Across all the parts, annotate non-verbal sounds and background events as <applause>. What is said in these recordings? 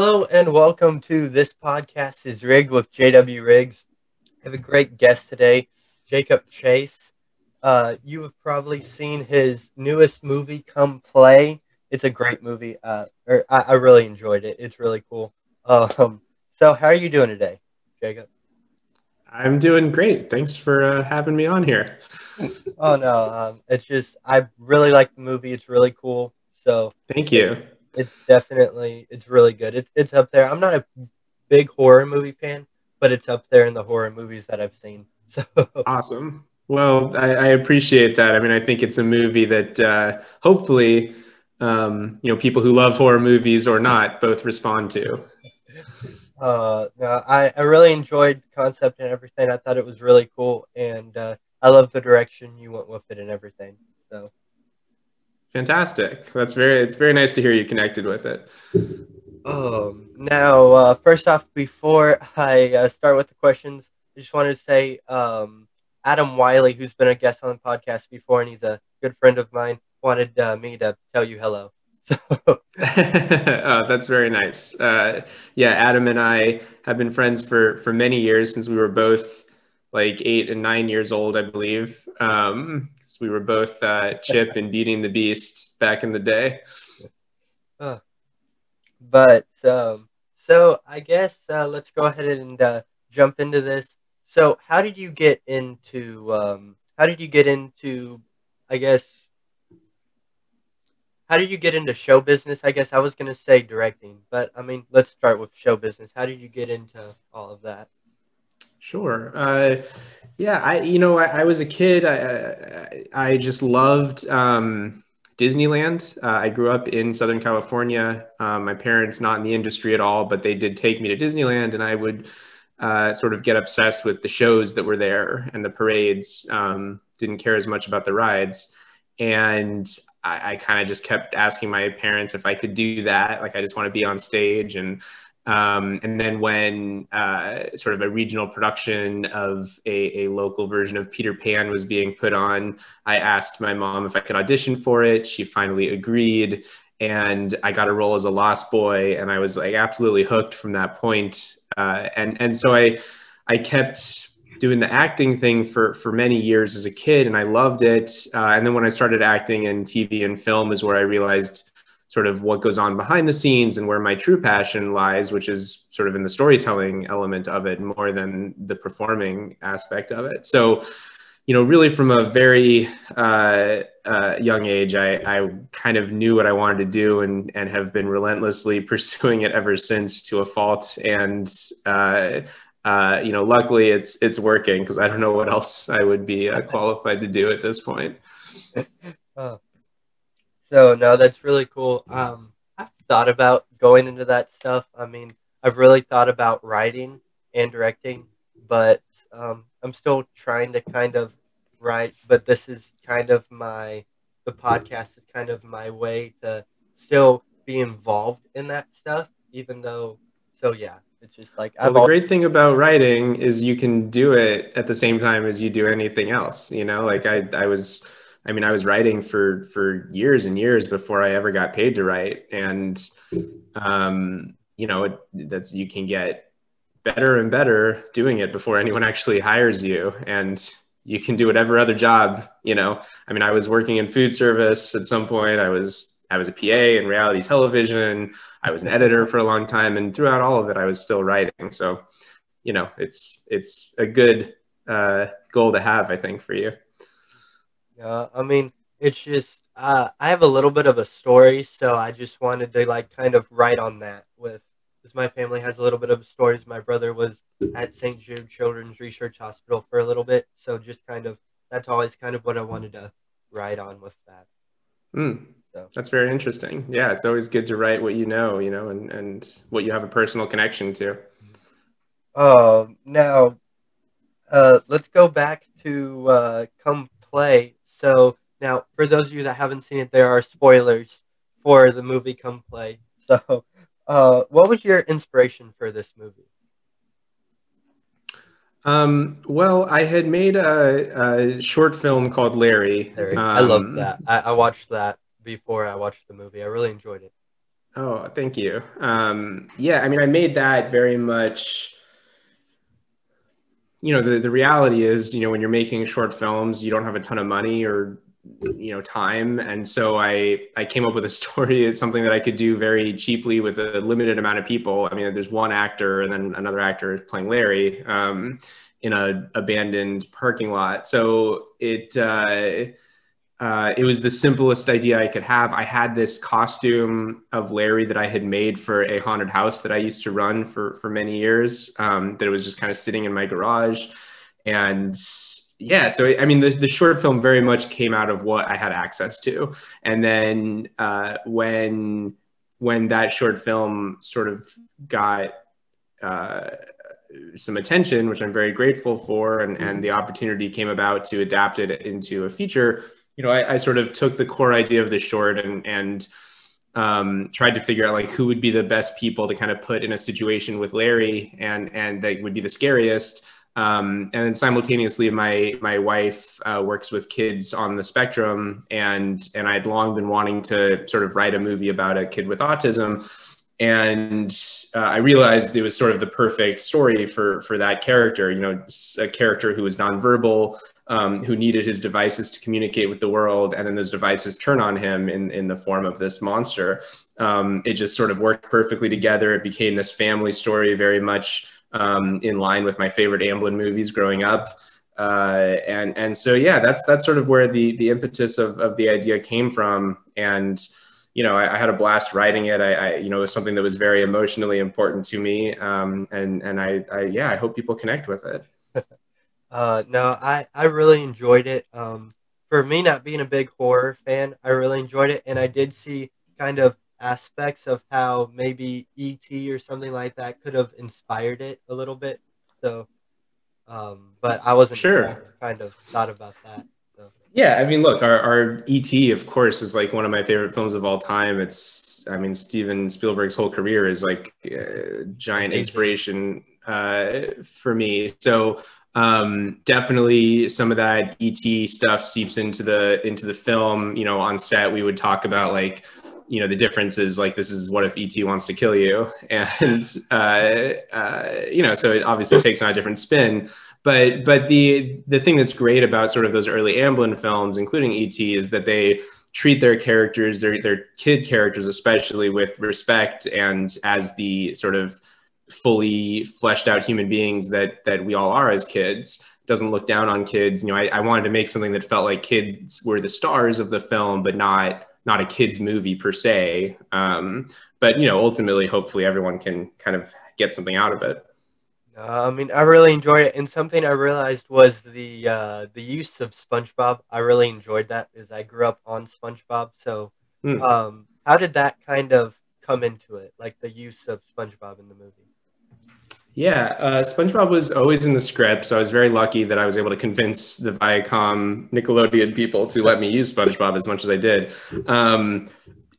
Hello and welcome to this podcast is rigged with JW Riggs. I have a great guest today, Jacob Chase. Uh, you have probably seen his newest movie, Come Play. It's a great movie. Uh, or I, I really enjoyed it. It's really cool. Um, so how are you doing today, Jacob? I'm doing great. Thanks for uh, having me on here. oh no, um, it's just I really like the movie. It's really cool. So thank you. It's definitely it's really good. It's it's up there. I'm not a big horror movie fan, but it's up there in the horror movies that I've seen. <laughs> So awesome. Well, I, I appreciate that. I mean, I think it's a movie that uh, hopefully, um, you know, people who love horror movies or not both respond to. <laughs> Uh, no, I, I really enjoyed the concept and everything. I thought it was really cool, and uh, I love the direction you went with it and everything. Fantastic. That's very it's very nice to hear you connected with it. Um, now, uh, first off, before I uh, start with the questions, I just wanted to say um, Adam Wiley, who's been a guest on the podcast before, and he's a good friend of mine, wanted uh, me to tell you hello. <laughs> So. <laughs> oh, that's very nice. Uh, yeah, Adam and I have been friends for for many years since we were both like eight and nine years old, I believe. Um, we were both uh, Chip in Beauty and the Beast back in the day. Uh, but um, so I guess uh, let's go ahead and uh, jump into this. So, how did you get into? Um, how did you get into? I guess how did you get into show business? I guess I was gonna say directing, but I mean, let's start with show business. How did you get into all of that? Sure. Uh, yeah, I you know I, I was a kid. I I, I just loved um, Disneyland. Uh, I grew up in Southern California. Um, my parents not in the industry at all, but they did take me to Disneyland, and I would uh, sort of get obsessed with the shows that were there and the parades. Um, didn't care as much about the rides, and I, I kind of just kept asking my parents if I could do that. Like I just want to be on stage and um, and then when uh, sort of a regional production of a, a, local version of Peter Pan was being put on, I asked my mom if I could audition for it. She finally agreed, and I got a role as a lost boy, and I was like absolutely hooked from that point. Uh, and and so I I kept doing the acting thing for for many years as a kid, and I loved it. Uh, and then when I started acting in TV and film, is where I realized sort of what goes on behind the scenes and where my true passion lies, which is sort of in the storytelling element of it more than the performing aspect of it. So, you know, really from a very uh, uh, young age, I, I kind of knew what I wanted to do and and have been relentlessly <laughs> pursuing it ever since to a fault. And uh, uh, you know, luckily it's it's working because I don't know what else I would be uh, qualified to do at this point. oh. <laughs> So no, that's really cool. Um, I've thought about going into that stuff. I mean, I've really thought about writing and directing, but um, I'm still trying to kind of write. But this is kind of my the podcast is kind of my way to still be involved in that stuff, even though. So yeah, it's just like well, the great thing about writing is you can do it at the same time as you do anything else. You know, like I I was I mean I was writing for for years and years before I ever got paid to write, and um, you know it, that's you can get better and better doing it before anyone actually hires you and you can do whatever other job you know i mean i was working in food service at some point i was I was a PA in reality television. I was an editor for a long time, and throughout all of it, I was still writing. So, you know, it's it's a good uh, goal to have, I think, for you. Yeah, I mean, it's just uh, I have a little bit of a story, so I just wanted to like kind of write on that with because my family has a little bit of stories. My brother was at St. Jude Children's Research Hospital for a little bit, so just kind of that's always kind of what I wanted to write on with that. Mm. So that's very interesting. Yeah, it's always good to write what you know, you know, and and what you have a personal connection to. Oh, now uh, let's go back to uh, come play. So now, for those of you that haven't seen it, there are spoilers for the movie Come Play. So, uh, what was your inspiration for this movie? Um, well, I had made a, a, short film called Larry. Larry. Um, I love that. I, I watched that before I watched the movie. I really enjoyed it. Oh, thank you. Um, yeah, I mean, I made that very much. You know, the, the reality is, you know, when you're making short films, you don't have a ton of money or you know time. And so i i came up with a <laughs> story. As something that i could do very cheaply with a limited amount of people. I mean there's one actor and then another actor is playing larry um, in a abandoned parking lot. So it uh, uh, it was the simplest idea I could have. I had this costume of Larry that I had made for a haunted house that I used to run for for many years. Um, that it was just kind of sitting in my garage, and yeah, so I mean, the, the short film very much came out of what I had access to, and then uh, when when that short film sort of got uh, some attention, which I'm very grateful for, and, and the opportunity came about to adapt it into a feature. You know, I, I sort of took the core idea of the short and and um, tried to figure out like who would be the best people to kind of put in a situation with Larry, and and that would be the scariest. Um, and then simultaneously, my my wife uh, works with kids on the spectrum, and and I'd long been wanting to sort of write a movie about a kid with autism, and uh, I realized it was sort of the perfect story for for that character. You know, a character who was nonverbal, um, who needed his devices to communicate with the world, and then those devices turn on him in in the form of this monster. Um, it just sort of worked perfectly together. It became this family story, very much um, in line with my favorite Amblin movies growing up. Uh, and and so yeah, that's that's sort of where the the impetus of of the idea came from. And you know, I, I had a blast writing it. I, I, you know it was something that was very emotionally important to me. Um, and and I, I yeah, I hope people connect with it. <laughs> uh, no, I I really enjoyed it. Um, for me, not being a big horror fan, I really enjoyed it, and I did see kind of aspects of how maybe ET or something like that could have inspired it a little bit. So, um, but I wasn't sure. Kind of thought about that. Yeah, I mean, look, our, our ET, of course, is like one of my favorite films of all time. It's, I mean, Steven Spielberg's whole career is like uh, giant inspiration uh, for me. So um, definitely some of that ET stuff seeps into the into the film. You know, on set we would talk about like you know the differences. like this is what if et wants to kill you <laughs> and uh, uh, you know so it obviously takes on a different spin but but the the thing that's great about sort of those early amblin films including et is that they treat their characters their their kid characters especially with respect and as the sort of fully fleshed out human beings that that we all are as kids. Doesn't look down on kids. You know I, I wanted to make something that felt like kids were the stars of the film but not not a kids movie per se. Um, but you know ultimately hopefully everyone can kind of get something out of it i mean i really enjoyed it and something i realized was the uh, the use of spongebob i really enjoyed that because i grew up on spongebob so mm. um, how did that kind of come into it like the use of spongebob in the movie yeah, uh, SpongeBob was always in the script, so I was very lucky that I was able to convince the Viacom Nickelodeon people to let me use SpongeBob as much as I did. Um,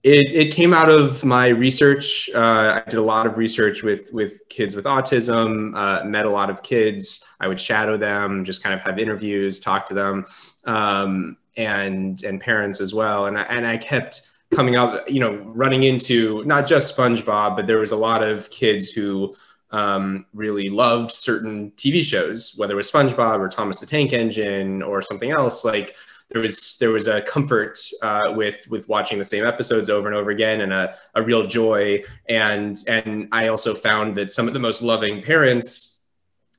it, it came out of my research. Uh, I did a lot of research with with kids with autism. Uh, met a lot of kids. I would shadow them, just kind of have interviews, talk to them, um, and and parents as well. And I, and I kept coming up, you know, running into not just SpongeBob, but there was a lot of kids who um, really loved certain TV shows, whether it was SpongeBob or Thomas the Tank Engine or something else. Like there was there was a comfort uh, with with watching the same episodes over and over again, and a, a real joy. And and I also found that some of the most loving parents,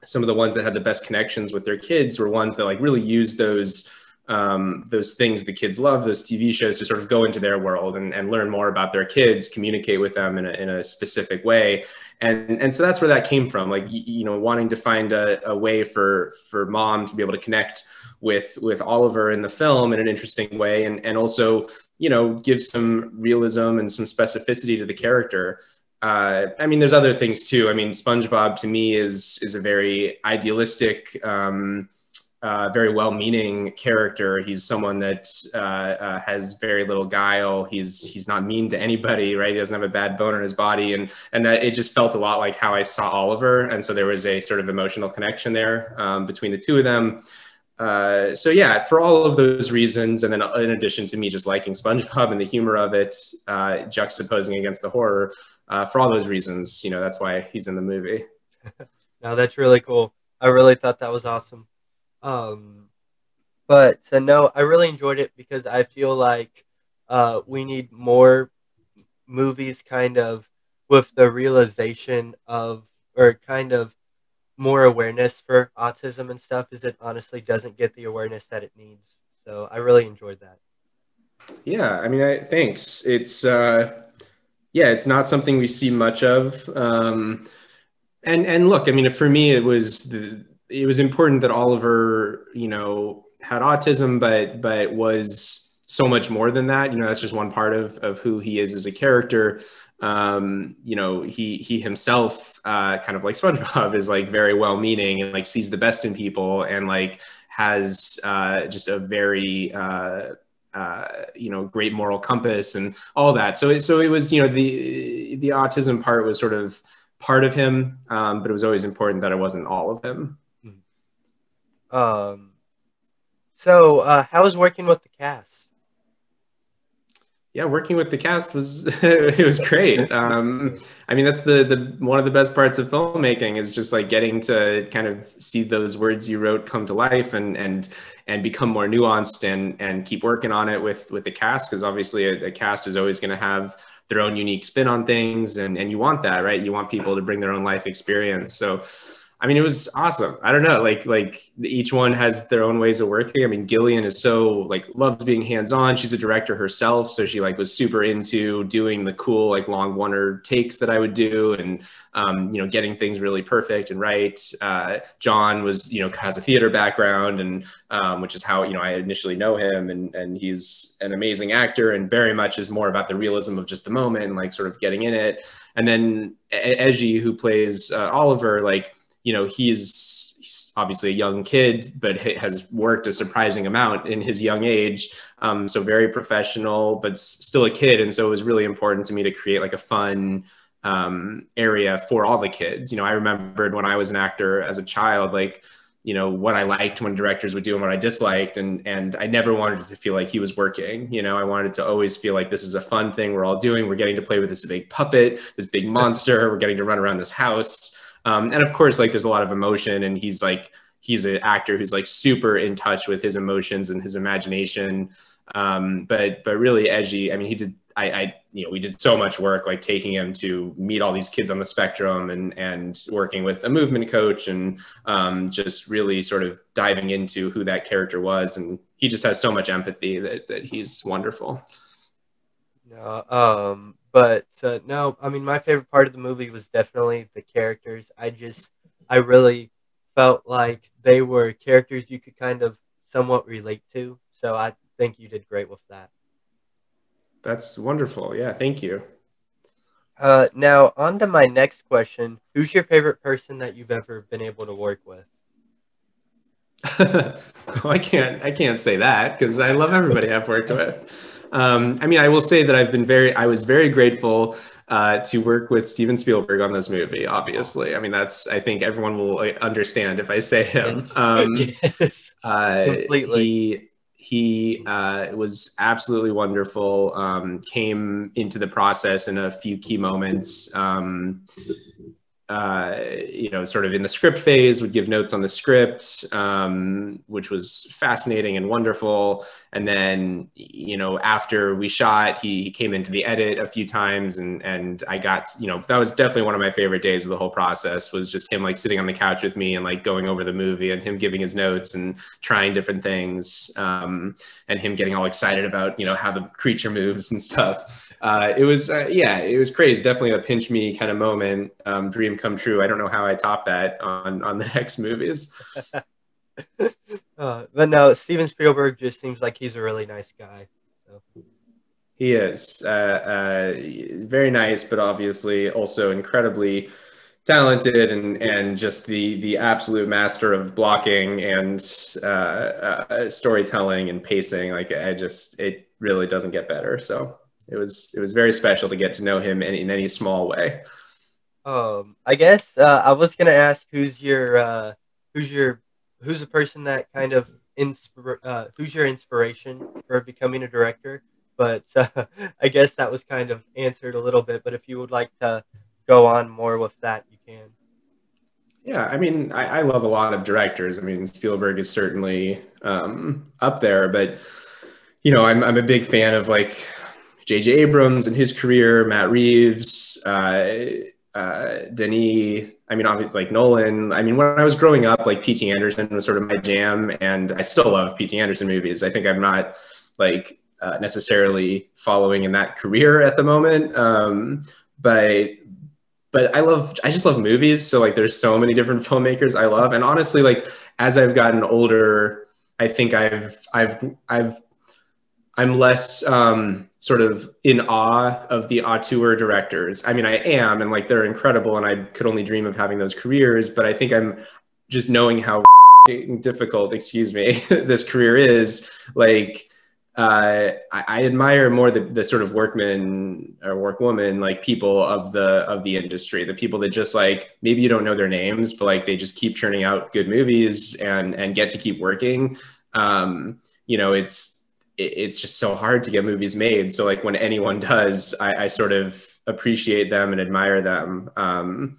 some of the ones that had the best connections with their kids, were ones that like really used those um, those things the kids love, those TV shows, to sort of go into their world and, and learn more about their kids, communicate with them in a, in a specific way. And, and so that's where that came from, like, you know, wanting to find a, a way for, for mom to be able to connect with, with Oliver in the film in an interesting way. And, and also, you know, give some realism and some specificity to the character. Uh, I mean, there's other things too. I mean, SpongeBob to me is, is a very idealistic, um, uh, very well-meaning character. He's someone that uh, uh, has very little guile. He's he's not mean to anybody, right? He doesn't have a bad bone in his body, and and that it just felt a lot like how I saw Oliver, and so there was a sort of emotional connection there um, between the two of them. uh, so yeah, for all of those reasons, and then in addition to me just liking SpongeBob and the humor of it, uh, juxtaposing against the horror, uh, for all those reasons, you know, that's why he's in the movie. <laughs> no, that's really cool. I really thought that was awesome. Um, but so no, I really enjoyed it because I feel like uh, we need more movies, kind of with the realization of, or kind of more awareness for autism and stuff is it honestly doesn't get the awareness that it needs. So I really enjoyed that. Yeah, I mean, I, thanks. It's uh, yeah, it's not something we see much of. Um, and and look, I mean, for me, it was the it was important that Oliver, you know, had autism, but but was so much more than that. You know, that's just one part of of who he is as a character um, you know, he he himself, uh, kind of like <laughs> SpongeBob, is like very well meaning and like sees the best in people and like has uh, just a very uh, uh, you know great moral compass and all that. So so it was you know the the autism part was sort of part of him, um, but it was always important that it wasn't all of him. Um. So, uh, how was working with the cast? yeah, working with the cast was <laughs> it was great. Um, I mean, that's the the one of the best parts of filmmaking is just like getting to kind of see those words you wrote come to life and and and become more nuanced and and keep working on it with with the cast because obviously a, a cast is always going to have their own unique spin on things and and you want that right you want people to bring their own life experience so I mean, it was awesome. I don't know, like like each one has their own ways of working. I mean, Gillian is so like loves being hands on. She's a director herself, so she like was super into doing the cool like long oner takes that I would do, and um, you know, getting things really perfect and right. Uh, John was you know has a theater background, and um, which is how you know I initially know him, and and he's an amazing actor, and very much is more about the realism of just the moment, and like sort of getting in it. And then Azhy, who plays uh, Oliver, like you know, he's, he's obviously a young kid, but has worked a surprising amount in his young age. Um, so very professional, but still a kid. And so it was really important to me to create like a fun um, area for all the kids. You know, I remembered when I was an actor as a child, like, you know what I liked when directors would do and what I disliked and and I never wanted to feel like he was working you know I wanted to always feel like this is a fun thing we're all doing we're getting to play with this big puppet this big monster we're getting to run around this house um, and of course, like there's a lot of emotion, and he's like he's an actor who's like super in touch with his emotions and his imagination. Um, but but really edgy. I mean, he did. I, I you know we did so much work like taking him to meet all these kids on the spectrum and and working with a movement coach and um, just really sort of diving into who that character was and he just has so much empathy that that he's wonderful. No, um, but uh, no, I mean, my favorite part of the movie was definitely the characters. I just, I really felt like they were characters you could kind of somewhat relate to. So I think you did great with that. That's wonderful. Yeah, thank you. Uh, now, on to my next question. Who's your favorite person that you've ever been able to work with? <laughs> well, I can't I can't say that because I love everybody I've worked with. Um, I mean, I will say that I've been very, I was very grateful uh, to work with Steven Spielberg on this movie. Obviously, I mean, that's I think everyone will understand if I say him. Yes. <laughs> Um, yes. Uh, Completely. He, he uh, was absolutely wonderful. Um, came into the process in a few key moments. Um, uh, you know, sort of in the script phase, would give notes on the script, um, which was fascinating and wonderful. And then, you know, after we shot, he, he came into the edit a few times, and and I got, you know, that was definitely one of my favorite days of the whole process. Was just him like sitting on the couch with me and like going over the movie, and him giving his notes and trying different things, um, and him getting all excited about you know how the creature moves and stuff uh, it was uh, yeah, it was crazy. Definitely a pinch me kind of moment, um, dream come true. I don't know how I top that on on the <laughs> next movies. <laughs> uh, but no, Steven Spielberg just seems like he's a really nice guy. So. He is uh, uh, very nice, but obviously also incredibly talented and and just the the absolute master of blocking and uh, uh, storytelling and pacing. Like I just it really doesn't get better. So it was it was very special to get to know him in, in any small way. Um, I guess uh, I was gonna ask who's your uh, who's your who's the person that kind of inspir- uh, who's your inspiration for becoming a director? But uh, <laughs> I guess that was kind of answered a little bit. But if you would like to go on more with that, you can. Yeah, I mean, I, I love a lot of directors. I mean, Spielberg is certainly um, up there, but you know, I'm I'm a big fan of like J.J. Abrams and his career, Matt Reeves, uh, uh, Denis. I mean, obviously like Nolan. I mean, when I was growing up, like P.T. Anderson was sort of my jam, and I still love P.T. Anderson movies. I think I'm not like uh, necessarily following in that career at the moment, um, but but I love I just love movies. So like there's so many different <laughs> filmmakers I love. And honestly, like as I've gotten older, I think I've I've I've I'm less um, sort of in awe of the auteur directors. I mean, I am, and like they're incredible, and I could only dream of having those careers. But I think I'm just knowing how difficult, excuse me, <laughs> this career is. Like, uh, I, I, admire more the, the sort of workman or workwoman like people of the of the industry, the people that just like maybe you don't know their names, but like they just keep churning out good movies and and get to keep working. Um, you know, it's it, it's just so hard to get movies made. So like when anyone does, I, I sort of appreciate them and admire them. Um,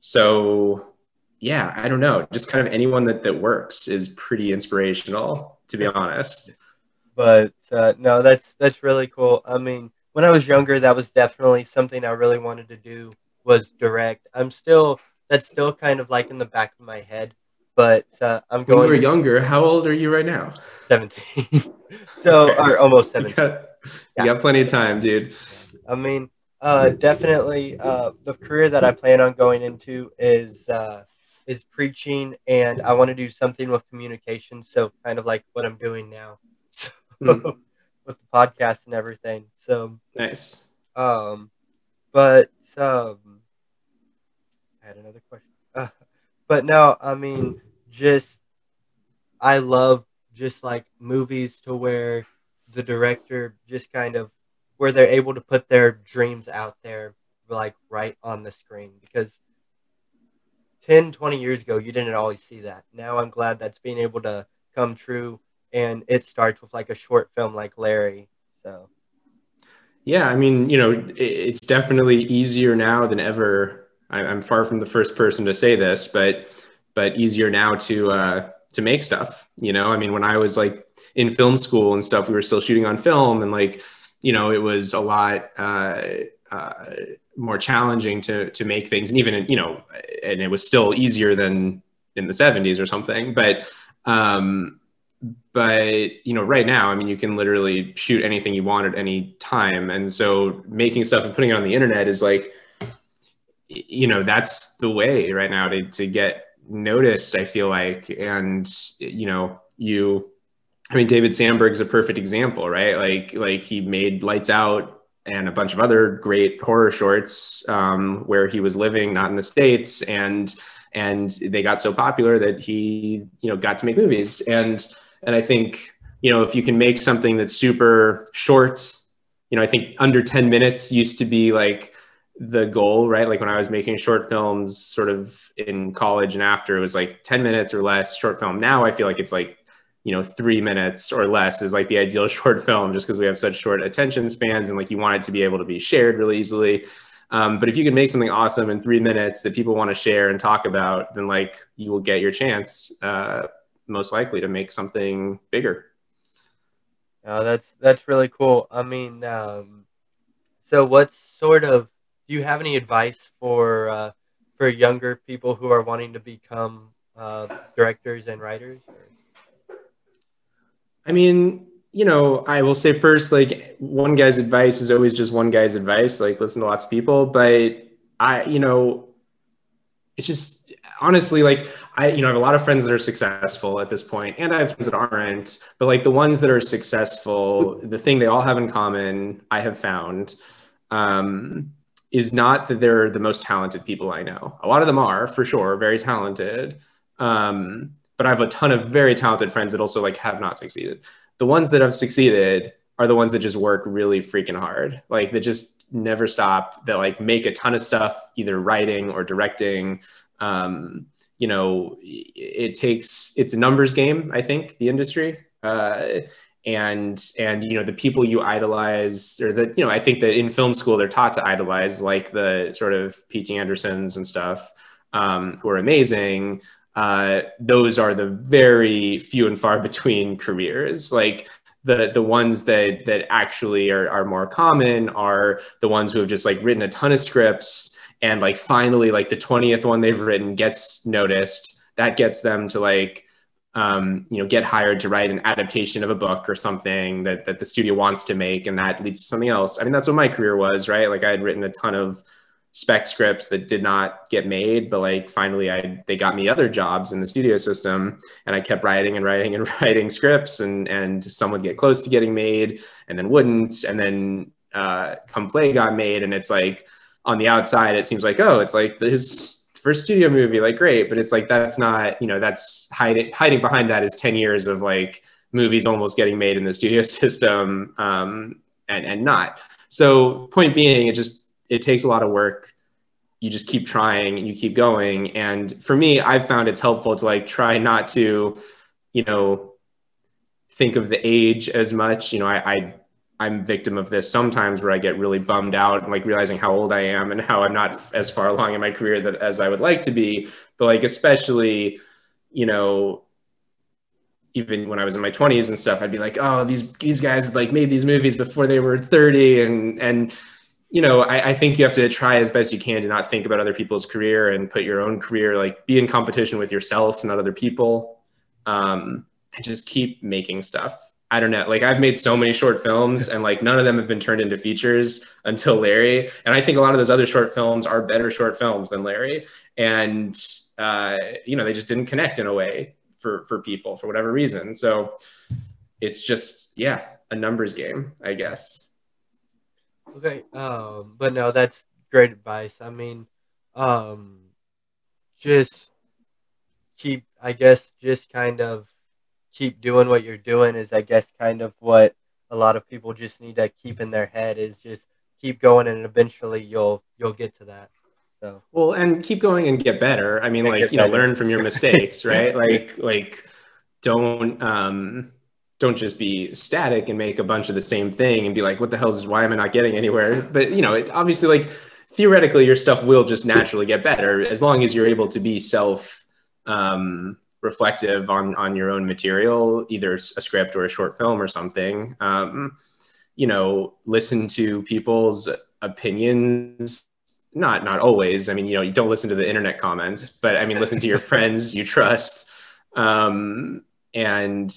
so yeah, I don't know, just kind of anyone that that works is pretty inspirational, to be honest. But uh, no, that's that's really cool. I mean, when I was younger, that was definitely something I really wanted to do was direct. I'm still that's still kind of like in the back of my head, but uh, I'm going. When you were younger, how old are you right now? Seventeen. <laughs> so okay. or almost seventeen. You got, yeah. you got plenty of time, dude. I mean, uh, definitely uh, the career that I plan on going into is uh, is preaching, and I want to do something with communication. So kind of like what I'm doing now. <laughs> So mm. with the podcast and everything. So nice. Um, but um, I had another question. Uh, <laughs> but no, I mean, just I love just like movies to where the director just kind of where they're able to put their dreams out there like right on the screen because 10 20 years ago you didn't always see that now i'm glad that's being able to come true and it starts with like a short film like Larry. So, yeah, I mean, you know, it's definitely easier now than ever. I'm far from the first person to say this, but but easier now to uh, to make stuff. You know, I mean, when I was like in film school and stuff, we were still shooting on film, and like, you know, it was a lot. Uh, uh, more challenging to to make things and even you know and it was still easier than in the 70s or something but um but you know right now i mean you can literally shoot anything you want at any time and so making stuff and putting it on the internet is like you know that's the way right now to, to get noticed i feel like and you know you i mean david sandberg's a perfect example right? Like like he made lights out and a bunch of other great horror shorts um, where he was living not in the states and and they got so popular that he you know got to make movies. And and I think, you know, if you can make something that's super short, you know, I think under 10 minutes used to be like the goal, right? Like when I was making short films sort of in college and after, it was like 10 minutes or less short film. Now I feel like it's like, you know, three minutes or less is like the ideal <laughs> short film just because we have such short attention spans and like you want it to be able to be shared really easily. Um, but if you can make something awesome in three minutes that people want to share and talk about, then like you will get your chance. Uh, most likely to make something bigger. Oh, that's that's really cool. I mean, um, so what sort of do you have any advice for uh, for younger people who are wanting to become uh, directors and writers? I mean, you know, I will say first, like one guy's advice is always just one guy's advice. Like listen to lots of people, but I, you know, it's just honestly like I, you know, I have a lot of friends that are successful at this point, and I have friends that aren't. But like the ones that are successful, the thing they all have in common, I have found, um, is not that they're the most talented people I know. A lot of them are, for sure, very talented. Um, but I have a ton of very talented friends that also like have not succeeded. The ones that have succeeded are the ones that just work really freaking hard. Like that just never stop, that like make a ton of stuff, either writing or directing. Um, you know, it takes, it's a numbers game, I think, the industry. Uh, and and you know the people you idolize or that you know i think that in film school they're taught to idolize like the sort of P.T. Andersons and stuff um, who are amazing uh, those are the very few and far <laughs> between careers like the the ones that that actually are, are more common are the ones who have just like written a ton of scripts and like finally like the 20th one they've written gets noticed that gets them to like um, you know, get hired to write an adaptation of a book or something that, that the studio wants to make, and that leads to something else. I mean, that's what my career was, right? Like I had written a ton of spec scripts that did not get made, but like finally I they got me other jobs in the studio system, and I kept writing and writing and <laughs> writing scripts, and and some would get close to getting made, and then wouldn't, and then uh, Come Play got made, and it's like on the outside it seems like oh, it's like his first studio movie, like great, but it's like that's not, you know, that's hiding hiding behind that is 10 years of like movies almost getting made in the <laughs> studio system um, and and not. So point being, it just it takes a lot of work. You just keep trying and you keep going. And for me, I've found it's helpful to like try not to, you know, think of the age as much. You know, I, I I'm victim of this sometimes where I get really bummed out and like realizing how old I am and how I'm not as far along in my career that as I would like to be. But like especially, you know, even when I was in my 20s and stuff, I'd be like, oh, these these guys like made these movies before they were 30 and and you know, I, I, think you have to try as best you can to not think about other people's career and put your own career, like be in competition with yourself, not other people. Um, and just keep making stuff. I don't know. Like I've made so many short films and like none of them have been turned into features until Larry. And I think a lot of those other short films are better short films than Larry. And uh, you know, they just didn't connect in a way for for people for whatever reason. So it's just yeah, a numbers game, I guess. Okay. Um, but no, that's great advice. I mean, um just keep I guess just kind of keep doing what you're doing is I guess kind of what a lot of people just need to keep in their head is just keep going and eventually you'll you'll get to that. So well and keep going and get better. I mean and like you better. know learn from your mistakes, <laughs> right? like like don't um don't just be static and make a bunch of the same thing and be like what the hell is why am I not getting anywhere? But you know, it, obviously like theoretically your stuff will just naturally get better as long as you're able to be self um reflective on on your own material, either a script or a short film or something. Um, you know, listen to people's opinions. Not not always. I mean, you know, you don't listen to the internet comments, but I mean, listen to your <laughs> friends you trust. Um, and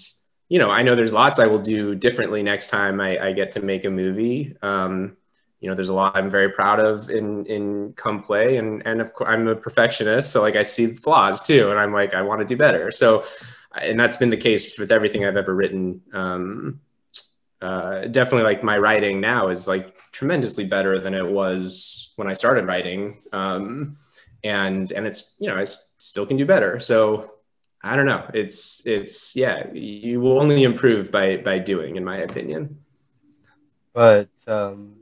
you know, I know there's lots I will do differently next time I, I get to make a movie. Um, you know, there's a lot I'm very proud of in in come play, and and of course I'm a perfectionist, so like I see flaws too, and I'm like I want to do better. So, and that's been the case with everything I've ever written. Um, uh, definitely, like my writing now is like tremendously better than it was when I started writing, um, and and it's you know I still can do better. So I don't know. It's it's yeah, you will only improve by by doing, in my opinion. But um,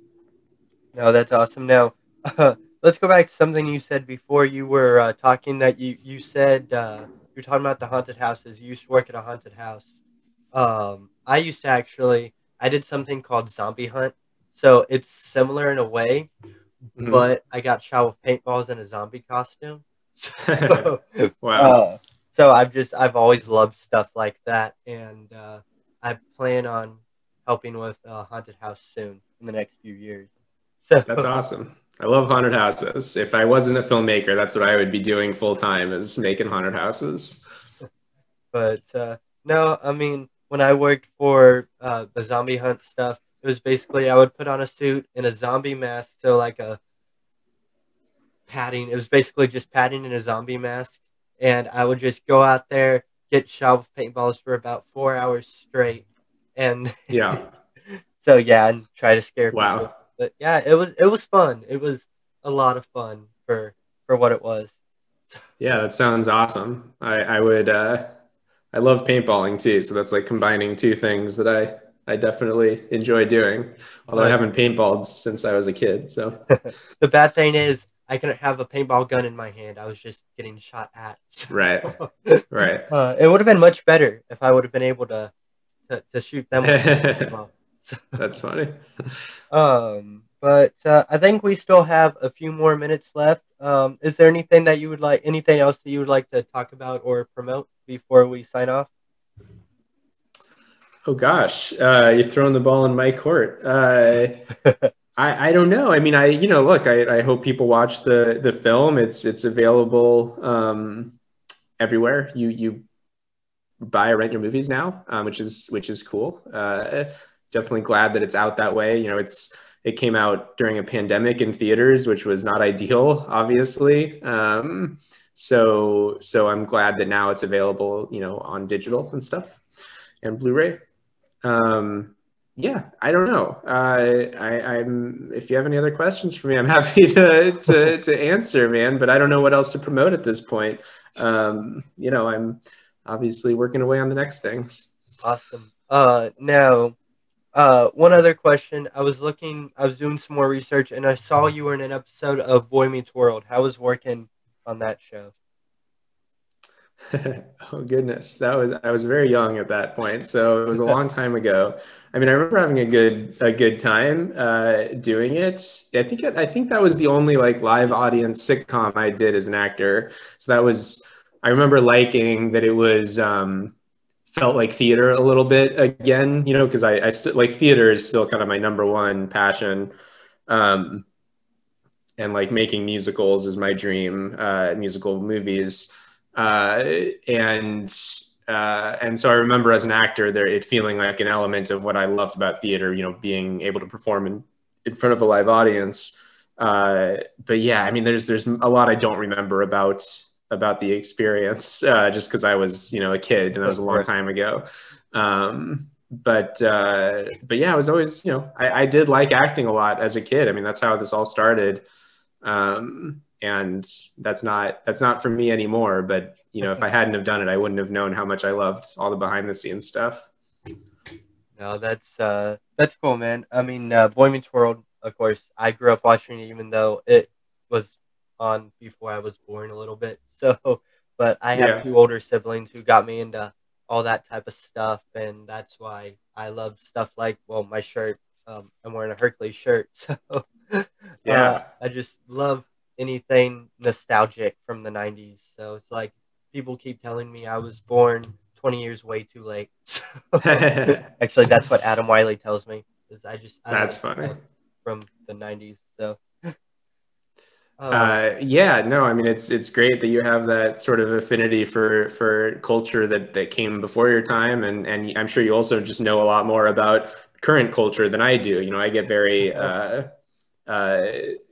no, that's awesome. Now, uh, <laughs> let's go back to something you said before. You were uh, talking that you you said uh, you're talking about the haunted houses. You used to work at a haunted house. Um, I used to actually. I did something called Zombie Hunt. So it's similar in a way, mm-hmm. but I got shot with paintballs in a zombie costume. <laughs> So, <laughs> wow. Uh, so I've just I've always loved stuff like that, and uh, I plan on helping with a haunted house soon in the next few years. So that's awesome. I love haunted houses. If I wasn't a filmmaker, that's what I would be doing full time is making haunted houses. But uh, no, I mean, when I worked for uh, the zombie hunt stuff, it was basically I would put on a suit and a zombie mask, so like a padding. It was basically just padding in a zombie mask, and I would just go out there, get shot with paintballs for about four hours straight, and yeah. <laughs> so yeah, and try to scare wow. people. But yeah, it was it was fun. It was a lot of fun for for what it was. Yeah, that sounds awesome. I I would uh I love paintballing too, so that's like combining two things that I I definitely enjoy doing. Although I haven't paintballed since I was a kid. So <laughs> the bad thing is I couldn't have a paintball gun in my hand. I was just getting shot at. So. <laughs> Right. Right. Uh, it would have been much better if I would have been able to to, to shoot them. <laughs> That's funny. <laughs> um, but uh, I think we still have a few more minutes left. Um, is there anything that you would like, anything else that you would like to talk about or promote before we sign off? Oh gosh, uh, you're throwing the ball in my court. Uh, <laughs> I, I don't know. I mean, I you know, look, I, I hope people watch the the film. It's it's available um, everywhere. You you buy or rent your movies now, um, which is which is cool. Uh, definitely glad that it's out that way. You know, it's it came out during a pandemic in theaters, which was not ideal, obviously. Um, so so I'm glad that now it's available, you know, on digital and stuff and Blu-ray. Um, yeah, I don't know. Uh, I, am If you have any other questions for me, I'm <laughs> happy to, to to answer, man. But I don't know what else to promote at this point. Um, you know, I'm obviously working away on the next things. Awesome. Uh, now, uh, one other question. I was looking. I was doing some more research, and I saw you were in an episode of Boy Meets World. How was working on that show? <laughs> oh goodness, that was I was very young at that point, so it was a long <laughs> time ago. I mean, I remember having a good a good time uh, doing it. I think I think that was the only like live audience sitcom I did as an actor. So that was I remember liking that it was um, felt like theater a little bit again, you know, because I, I still like theater is still kind of my number one passion. Um, and like making musicals is my dream, uh, musical movies. Uh, and uh, and so I remember as an actor there it feeling like an element of what I loved about theater, you know, being able to perform in, in front of a live audience. Uh, but yeah, I mean, there's there's a lot I don't remember about about the experience <laughs> uh, just because I was you know a kid and that was a long time ago. Um, but uh, but yeah, I was always you know I, I did like acting a lot as a kid. I mean, that's how this all started. Um, and that's not that's not for me anymore but you know if i <laughs> hadn't have done it i wouldn't have known how much i loved all the behind the scenes stuff no that's uh that's cool man i mean uh, boy meets world of course i grew up watching it even though it was on before i was born a little bit <laughs> so but i have yeah. two older siblings who got me into all that type of stuff and that's why i love stuff like well my shirt um, i'm wearing a hercules shirt <laughs> so yeah uh, i just love anything nostalgic from the 90s. So it's like people keep telling me I was born 20 years way too late. <laughs> Actually, that's what Adam Wiley tells me. Is I just I that's funny from the 90s. So. Um, uh, yeah, no, I mean it's it's great that you have that sort of affinity for for culture that that came before your time, and and I'm sure you also just know a lot more about current culture than I do. You know, I get very <laughs> uh, uh,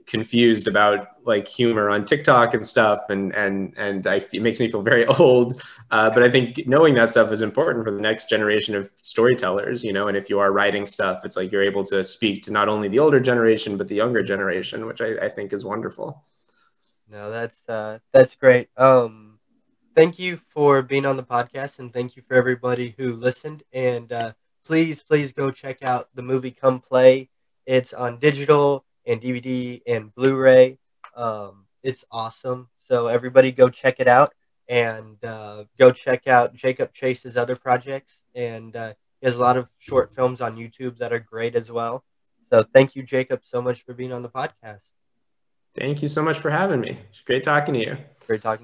confused about like humor on TikTok and stuff, and and and I, it makes me feel very <laughs> old. Uh, but I think knowing that stuff is important for the next generation of storytellers, you know. And if you are writing stuff, it's like you're able to speak to not only the older generation but the younger generation, which I, I think is wonderful. No, that's uh, that's great. Um, thank you for being on the podcast, and thank you for everybody who listened. And uh, please, please go check out the movie Come Play. It's on digital and DVD and Blu-ray. Um, it's awesome. So everybody go check it out and uh, go check out Jacob Chase's other projects. And uh, he has a lot of short films on YouTube that are great as well. So thank you, Jacob, so much for being on the podcast. Thank you so much for having me. It's great talking to you. Great talking to you.